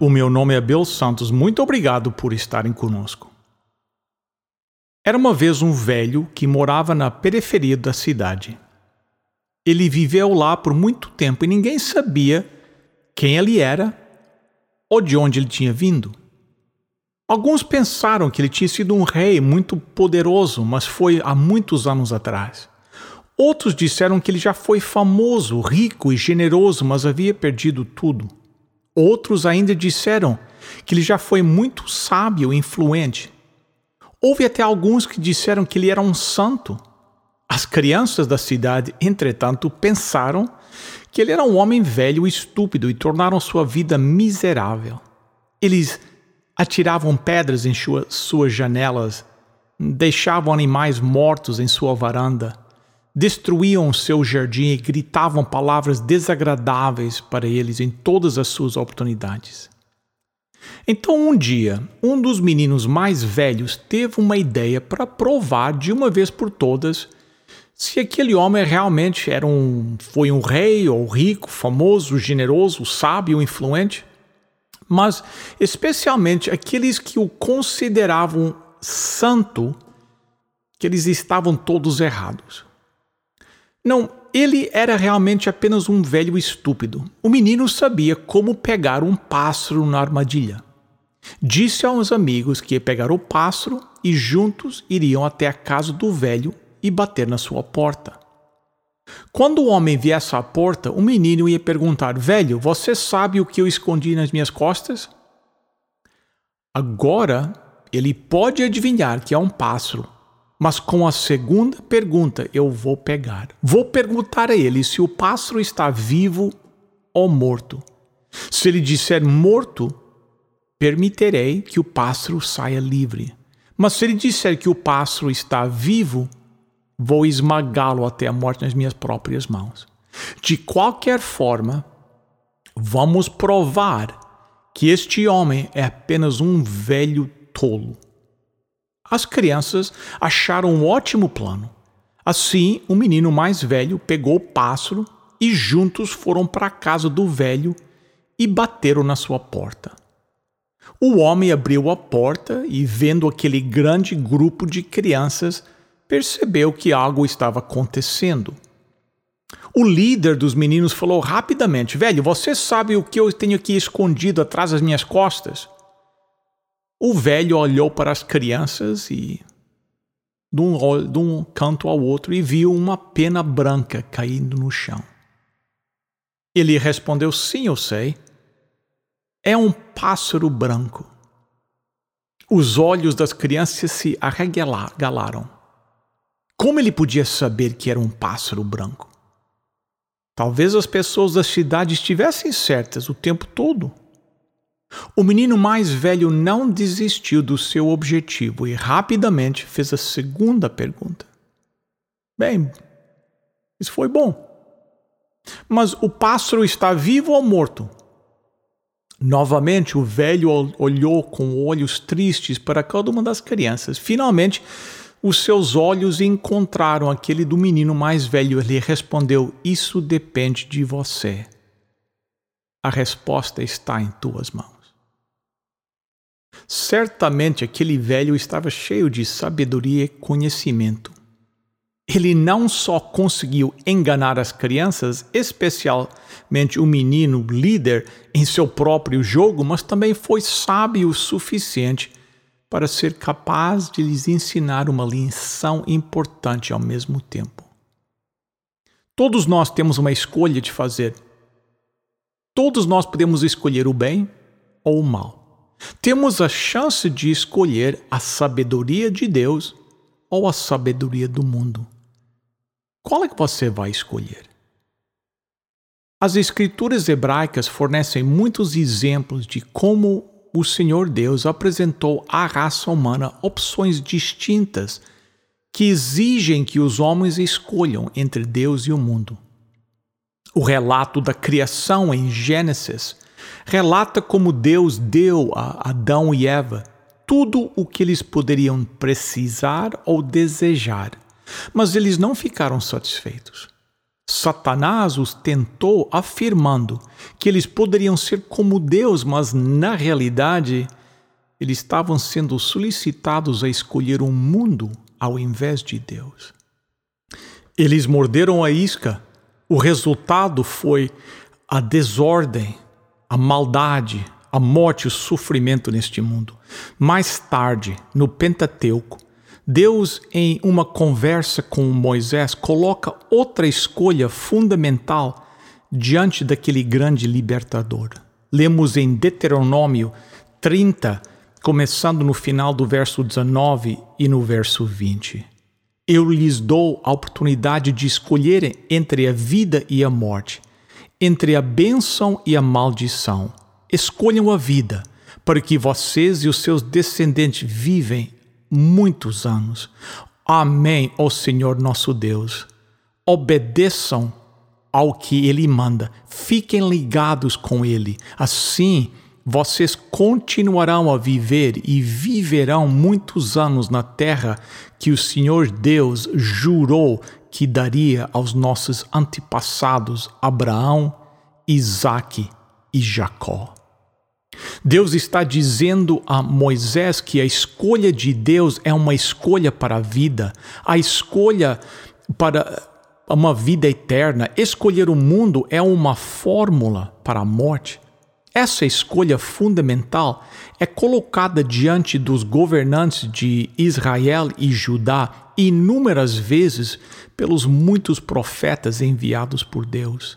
O meu nome é Bill Santos. Muito obrigado por estarem conosco. Era uma vez um velho que morava na periferia da cidade. Ele viveu lá por muito tempo e ninguém sabia quem ele era ou de onde ele tinha vindo. Alguns pensaram que ele tinha sido um rei muito poderoso, mas foi há muitos anos atrás. Outros disseram que ele já foi famoso, rico e generoso, mas havia perdido tudo. Outros ainda disseram que ele já foi muito sábio e influente. Houve até alguns que disseram que ele era um santo. As crianças da cidade, entretanto, pensaram que ele era um homem velho e estúpido e tornaram sua vida miserável. Eles atiravam pedras em suas janelas, deixavam animais mortos em sua varanda destruíam seu jardim e gritavam palavras desagradáveis para eles em todas as suas oportunidades. Então, um dia, um dos meninos mais velhos teve uma ideia para provar de uma vez por todas se aquele homem realmente era um, foi um rei ou rico, famoso, generoso, sábio, influente, mas especialmente aqueles que o consideravam santo, que eles estavam todos errados. Não, ele era realmente apenas um velho estúpido. O menino sabia como pegar um pássaro na armadilha. Disse aos amigos que ia pegar o pássaro e juntos iriam até a casa do velho e bater na sua porta. Quando o homem viesse à porta, o menino ia perguntar: Velho, você sabe o que eu escondi nas minhas costas? Agora ele pode adivinhar que é um pássaro mas com a segunda pergunta eu vou pegar. Vou perguntar a ele se o pássaro está vivo ou morto. Se ele disser morto, permitirei que o pássaro saia livre. Mas se ele disser que o pássaro está vivo, vou esmagá-lo até a morte nas minhas próprias mãos. De qualquer forma, vamos provar que este homem é apenas um velho tolo. As crianças acharam um ótimo plano. Assim, o menino mais velho pegou o pássaro e juntos foram para a casa do velho e bateram na sua porta. O homem abriu a porta e, vendo aquele grande grupo de crianças, percebeu que algo estava acontecendo. O líder dos meninos falou rapidamente: Velho, você sabe o que eu tenho aqui escondido atrás das minhas costas? O velho olhou para as crianças e, de um, de um canto ao outro, e viu uma pena branca caindo no chão. Ele respondeu: Sim, eu sei. É um pássaro branco. Os olhos das crianças se arregalaram. Como ele podia saber que era um pássaro branco? Talvez as pessoas da cidade estivessem certas o tempo todo. O menino mais velho não desistiu do seu objetivo e rapidamente fez a segunda pergunta. Bem, isso foi bom. Mas o pássaro está vivo ou morto? Novamente, o velho olhou com olhos tristes para cada uma das crianças. Finalmente, os seus olhos encontraram aquele do menino mais velho. Ele respondeu: Isso depende de você. A resposta está em tuas mãos. Certamente aquele velho estava cheio de sabedoria e conhecimento. Ele não só conseguiu enganar as crianças, especialmente o menino líder, em seu próprio jogo, mas também foi sábio o suficiente para ser capaz de lhes ensinar uma lição importante ao mesmo tempo. Todos nós temos uma escolha de fazer. Todos nós podemos escolher o bem ou o mal. Temos a chance de escolher a sabedoria de Deus ou a sabedoria do mundo. Qual é que você vai escolher? As escrituras hebraicas fornecem muitos exemplos de como o Senhor Deus apresentou à raça humana opções distintas que exigem que os homens escolham entre Deus e o mundo. O relato da criação em Gênesis relata como Deus deu a Adão e Eva tudo o que eles poderiam precisar ou desejar, mas eles não ficaram satisfeitos. Satanás os tentou afirmando que eles poderiam ser como Deus, mas na realidade eles estavam sendo solicitados a escolher um mundo ao invés de Deus. Eles morderam a isca. O resultado foi a desordem, a maldade, a morte e o sofrimento neste mundo. Mais tarde, no Pentateuco, Deus, em uma conversa com Moisés, coloca outra escolha fundamental diante daquele grande libertador. Lemos em Deuteronômio 30, começando no final do verso 19 e no verso 20. Eu lhes dou a oportunidade de escolherem entre a vida e a morte, entre a bênção e a maldição. Escolham a vida, para que vocês e os seus descendentes vivem muitos anos. Amém, ó Senhor nosso Deus. Obedeçam ao que Ele manda, fiquem ligados com Ele. Assim, vocês continuarão a viver e viverão muitos anos na terra que o Senhor Deus jurou que daria aos nossos antepassados Abraão, Isaque e Jacó. Deus está dizendo a Moisés que a escolha de Deus é uma escolha para a vida, a escolha para uma vida eterna. Escolher o mundo é uma fórmula para a morte. Essa escolha fundamental é colocada diante dos governantes de Israel e Judá inúmeras vezes pelos muitos profetas enviados por Deus.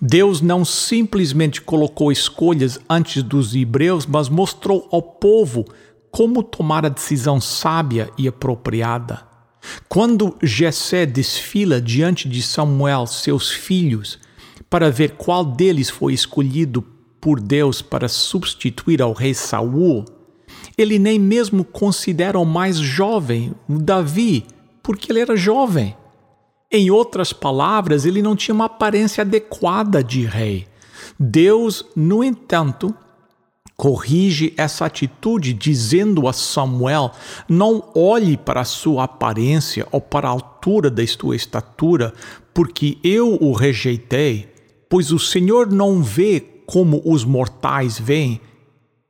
Deus não simplesmente colocou escolhas antes dos hebreus, mas mostrou ao povo como tomar a decisão sábia e apropriada. Quando Jessé desfila diante de Samuel, seus filhos, para ver qual deles foi escolhido por Deus para substituir ao rei Saul, ele nem mesmo considera o mais jovem, Davi, porque ele era jovem. Em outras palavras, ele não tinha uma aparência adequada de rei. Deus, no entanto, corrige essa atitude dizendo a Samuel: Não olhe para a sua aparência ou para a altura da sua estatura, porque eu o rejeitei, pois o Senhor não vê como os mortais veem.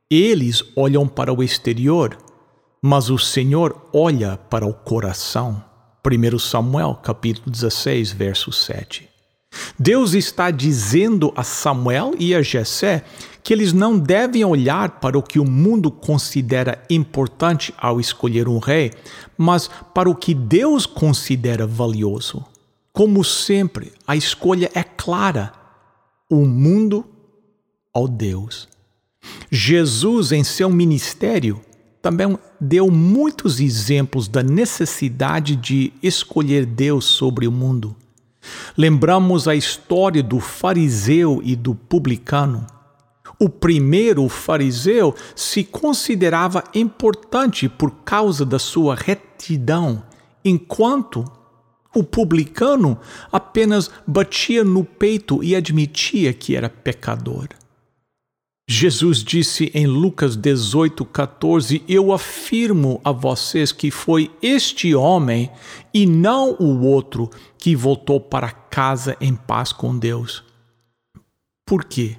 Eles olham para o exterior, mas o Senhor olha para o coração. 1 Samuel, capítulo 16, verso 7. Deus está dizendo a Samuel e a Jessé que eles não devem olhar para o que o mundo considera importante ao escolher um rei, mas para o que Deus considera valioso. Como sempre, a escolha é clara: o mundo ou Deus. Jesus, em seu ministério, também deu muitos exemplos da necessidade de escolher Deus sobre o mundo. Lembramos a história do fariseu e do publicano. O primeiro fariseu se considerava importante por causa da sua retidão, enquanto o publicano apenas batia no peito e admitia que era pecador. Jesus disse em Lucas 18, 14: Eu afirmo a vocês que foi este homem e não o outro que voltou para casa em paz com Deus. Por quê?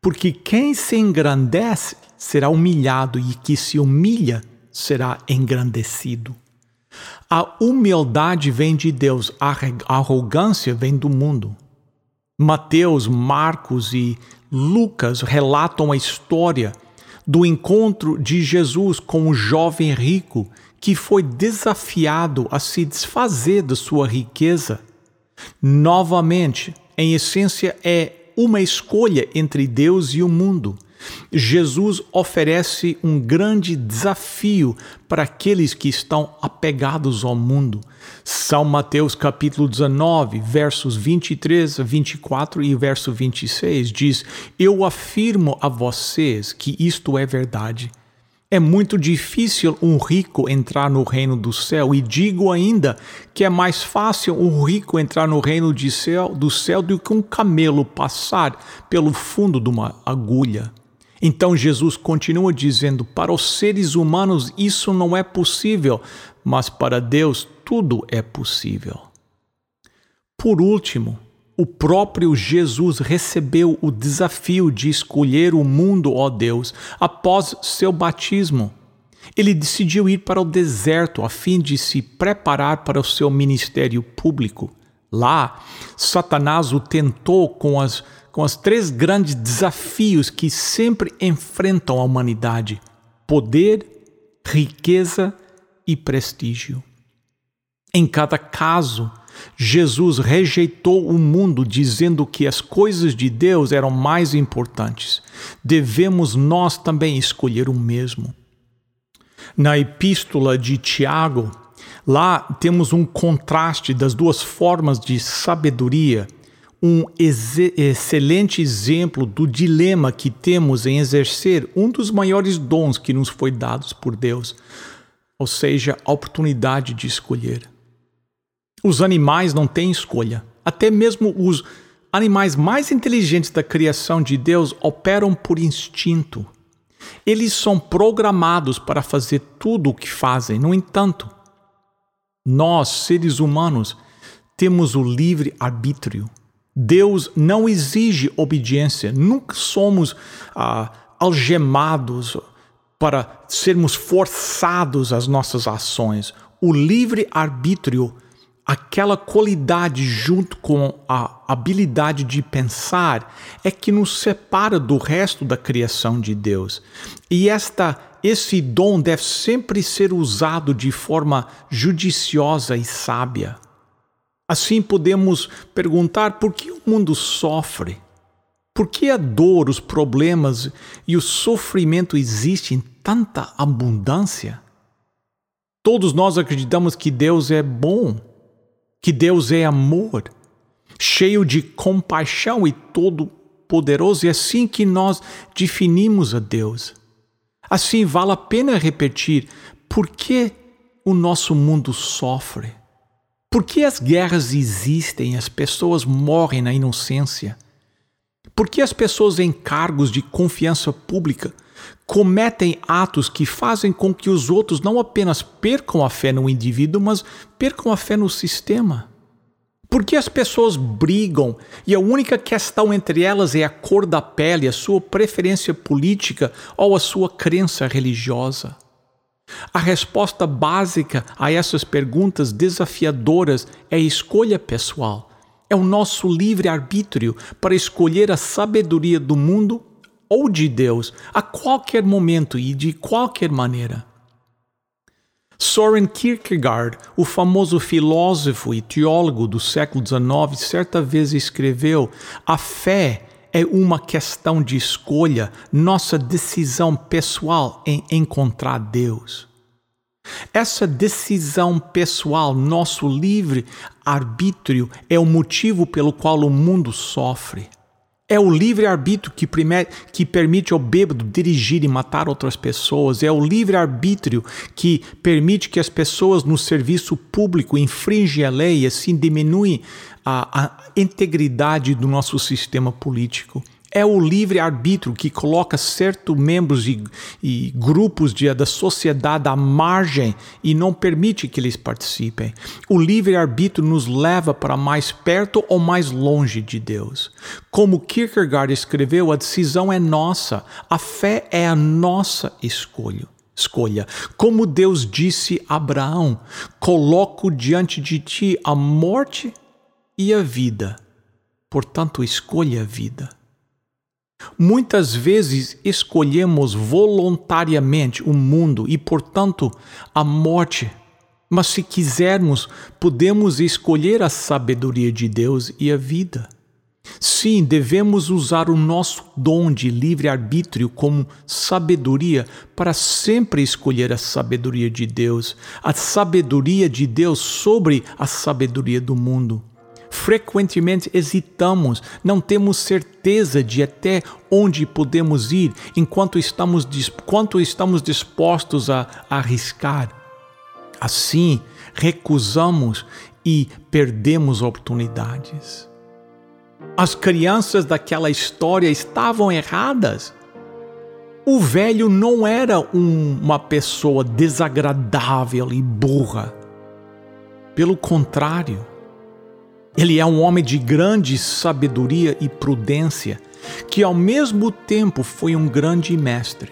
Porque quem se engrandece será humilhado e que se humilha será engrandecido. A humildade vem de Deus, a arrogância vem do mundo. Mateus, Marcos e Lucas relatam a história do encontro de Jesus com o jovem rico que foi desafiado a se desfazer da sua riqueza. Novamente, em essência, é uma escolha entre Deus e o mundo. Jesus oferece um grande desafio para aqueles que estão apegados ao mundo. São Mateus capítulo 19, versos 23 a 24 e verso 26 diz: Eu afirmo a vocês que isto é verdade. É muito difícil um rico entrar no reino do céu, e digo ainda que é mais fácil um rico entrar no reino céu, do céu do que um camelo passar pelo fundo de uma agulha. Então Jesus continua dizendo: para os seres humanos isso não é possível, mas para Deus tudo é possível. Por último, o próprio Jesus recebeu o desafio de escolher o mundo, ó Deus, após seu batismo. Ele decidiu ir para o deserto a fim de se preparar para o seu ministério público. Lá, Satanás o tentou com, as, com os três grandes desafios que sempre enfrentam a humanidade: poder, riqueza e prestígio. Em cada caso, Jesus rejeitou o mundo dizendo que as coisas de Deus eram mais importantes. Devemos nós também escolher o mesmo. Na epístola de Tiago, lá temos um contraste das duas formas de sabedoria, um ex excelente exemplo do dilema que temos em exercer um dos maiores dons que nos foi dados por Deus, ou seja, a oportunidade de escolher. Os animais não têm escolha. Até mesmo os animais mais inteligentes da criação de Deus operam por instinto. Eles são programados para fazer tudo o que fazem. No entanto, nós, seres humanos, temos o livre arbítrio. Deus não exige obediência. Nunca somos ah, algemados para sermos forçados às nossas ações. O livre arbítrio aquela qualidade junto com a habilidade de pensar é que nos separa do resto da criação de Deus. E esta esse dom deve sempre ser usado de forma judiciosa e sábia. Assim podemos perguntar por que o mundo sofre? Por que a dor, os problemas e o sofrimento existem em tanta abundância? Todos nós acreditamos que Deus é bom que Deus é amor, cheio de compaixão e todo-poderoso, e é assim que nós definimos a Deus. Assim, vale a pena repetir por que o nosso mundo sofre, por que as guerras existem, as pessoas morrem na inocência, por que as pessoas em cargos de confiança pública cometem atos que fazem com que os outros não apenas percam a fé no indivíduo, mas percam a fé no sistema. Por que as pessoas brigam e a única questão entre elas é a cor da pele, a sua preferência política ou a sua crença religiosa? A resposta básica a essas perguntas desafiadoras é escolha pessoal. É o nosso livre-arbítrio para escolher a sabedoria do mundo ou de Deus a qualquer momento e de qualquer maneira. Soren Kierkegaard, o famoso filósofo e teólogo do século XIX, certa vez escreveu: A fé é uma questão de escolha, nossa decisão pessoal em encontrar Deus. Essa decisão pessoal, nosso livre arbítrio, é o motivo pelo qual o mundo sofre. É o livre-arbítrio que, que, permite ao bêbado dirigir e matar outras pessoas. É o livre-arbítrio que permite que as pessoas no serviço público infringem a lei e assim diminuem a, a integridade do nosso sistema político. É o livre-arbítrio que coloca certos membros e, e grupos de, da sociedade à margem e não permite que eles participem. O livre-arbítrio nos leva para mais perto ou mais longe de Deus. Como Kierkegaard escreveu, a decisão é nossa, a fé é a nossa escolha. Escolha. Como Deus disse a Abraão: coloco diante de ti a morte e a vida. Portanto, escolha a vida. Muitas vezes escolhemos voluntariamente o mundo e, portanto, a morte. Mas se quisermos, podemos escolher a sabedoria de Deus e a vida. Sim, devemos usar o nosso dom de livre-arbítrio como sabedoria para sempre escolher a sabedoria de Deus, a sabedoria de Deus sobre a sabedoria do mundo. Frequentemente hesitamos, não temos certeza de até onde podemos ir enquanto estamos, quanto estamos dispostos a, arriscar. Assim, recusamos e perdemos oportunidades. As crianças daquela história estavam erradas. O velho não era um, uma pessoa desagradável e burra. Pelo contrário, ele é um homem de grande sabedoria e prudência, que ao mesmo tempo foi um grande mestre.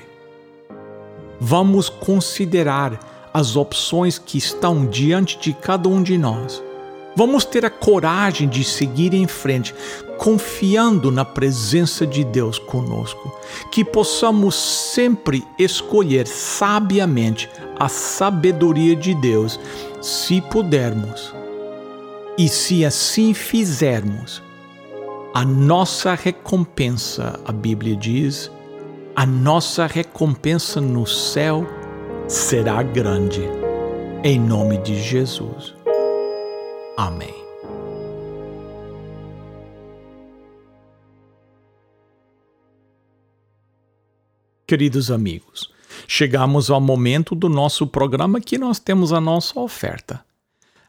Vamos considerar as opções que estão diante de cada um de nós. Vamos ter a coragem de seguir em frente, confiando na presença de Deus conosco. Que possamos sempre escolher sabiamente a sabedoria de Deus, se pudermos. E se assim fizermos, a nossa recompensa, a Bíblia diz, a nossa recompensa no céu será grande. Em nome de Jesus. Amém. Queridos amigos, chegamos ao momento do nosso programa que nós temos a nossa oferta.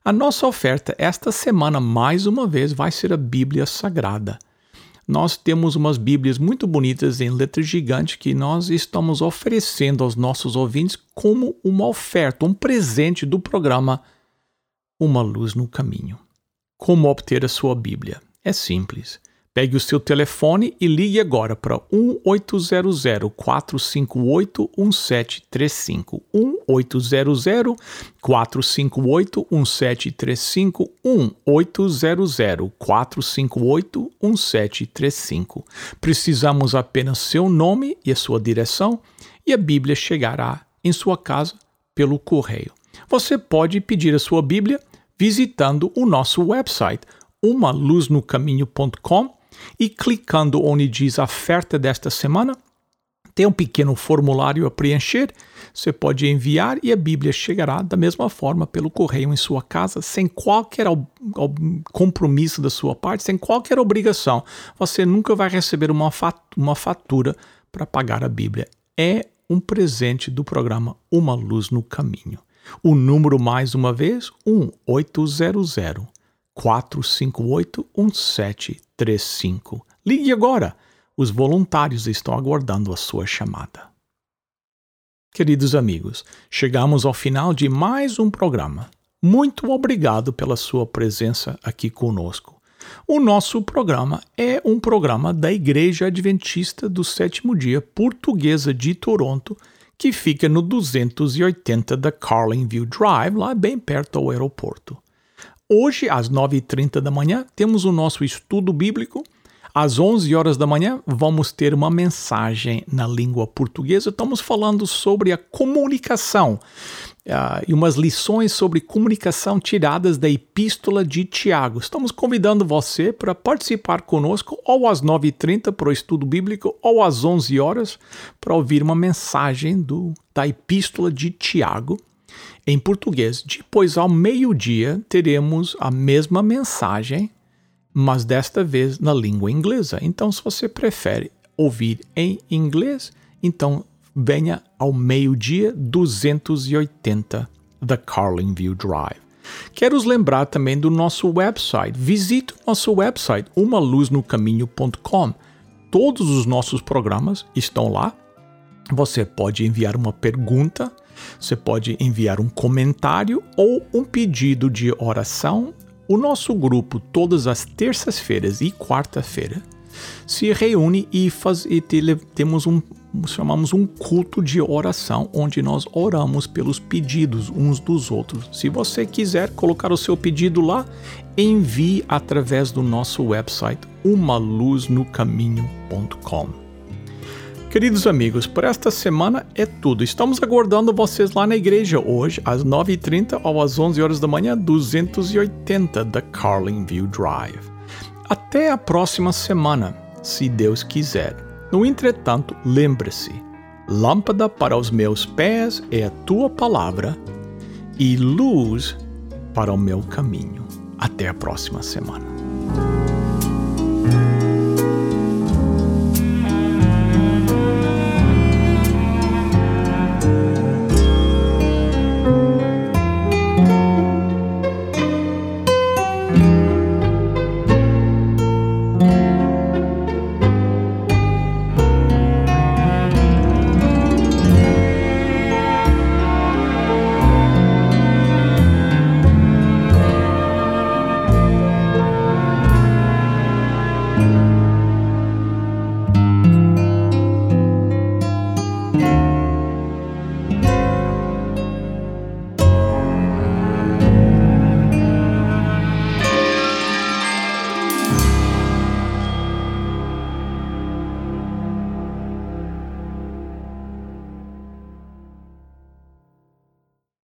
A nossa oferta esta semana, mais uma vez, vai ser a Bíblia Sagrada nós temos umas Bíblias muito bonitas em letra gigante que nós estamos oferecendo aos nossos ouvintes como uma oferta, um presente do programa Uma Luz no Caminho. Como obter a sua Bíblia? É simples. Pegue o seu telefone e ligue agora para 1-800-458-1735. 1-800-458-1735. 1-800-458-1735. Precisamos apenas seu nome e a sua direção e a Bíblia chegará em sua casa pelo correio. Você pode pedir a sua Bíblia visitando o nosso website umaluznocaminho.com e clicando onde diz oferta desta semana, tem um pequeno formulário a preencher. Você pode enviar e a Bíblia chegará da mesma forma pelo correio em sua casa, sem qualquer compromisso da sua parte, sem qualquer obrigação. Você nunca vai receber uma fatura para pagar a Bíblia. É um presente do programa Uma Luz no Caminho. O número, mais uma vez, 1800 458 1735. Ligue agora. Os voluntários estão aguardando a sua chamada. Queridos amigos, chegamos ao final de mais um programa. Muito obrigado pela sua presença aqui conosco. O nosso programa é um programa da Igreja Adventista do Sétimo Dia Portuguesa de Toronto, que fica no 280 da Carlingview Drive, lá bem perto do aeroporto. Hoje, às 9h30 da manhã, temos o nosso estudo bíblico. Às 11 horas da manhã, vamos ter uma mensagem na língua portuguesa. Estamos falando sobre a comunicação uh, e umas lições sobre comunicação tiradas da Epístola de Tiago. Estamos convidando você para participar conosco ou às 9h30 para o estudo bíblico ou às 11 horas para ouvir uma mensagem do, da Epístola de Tiago em português. Depois, ao meio-dia, teremos a mesma mensagem, mas desta vez na língua inglesa. Então, se você prefere ouvir em inglês, então venha ao meio-dia 280 da Carlingview Drive. Quero os lembrar também do nosso website. Visite o nosso website, umaluznocaminho.com. Todos os nossos programas estão lá. Você pode enviar uma pergunta você pode enviar um comentário ou um pedido de oração. O nosso grupo, todas as terças-feiras e quarta-feira, se reúne e, faz, e temos um chamamos um culto de oração onde nós oramos pelos pedidos uns dos outros. Se você quiser colocar o seu pedido lá, envie através do nosso website umaluznocaminho.com. Queridos amigos, por esta semana é tudo. Estamos aguardando vocês lá na igreja hoje, às 9h30 ou às 11 horas da manhã, 280 da Carlingview Drive. Até a próxima semana, se Deus quiser. No entretanto, lembre-se: lâmpada para os meus pés é a tua palavra e luz para o meu caminho. Até a próxima semana.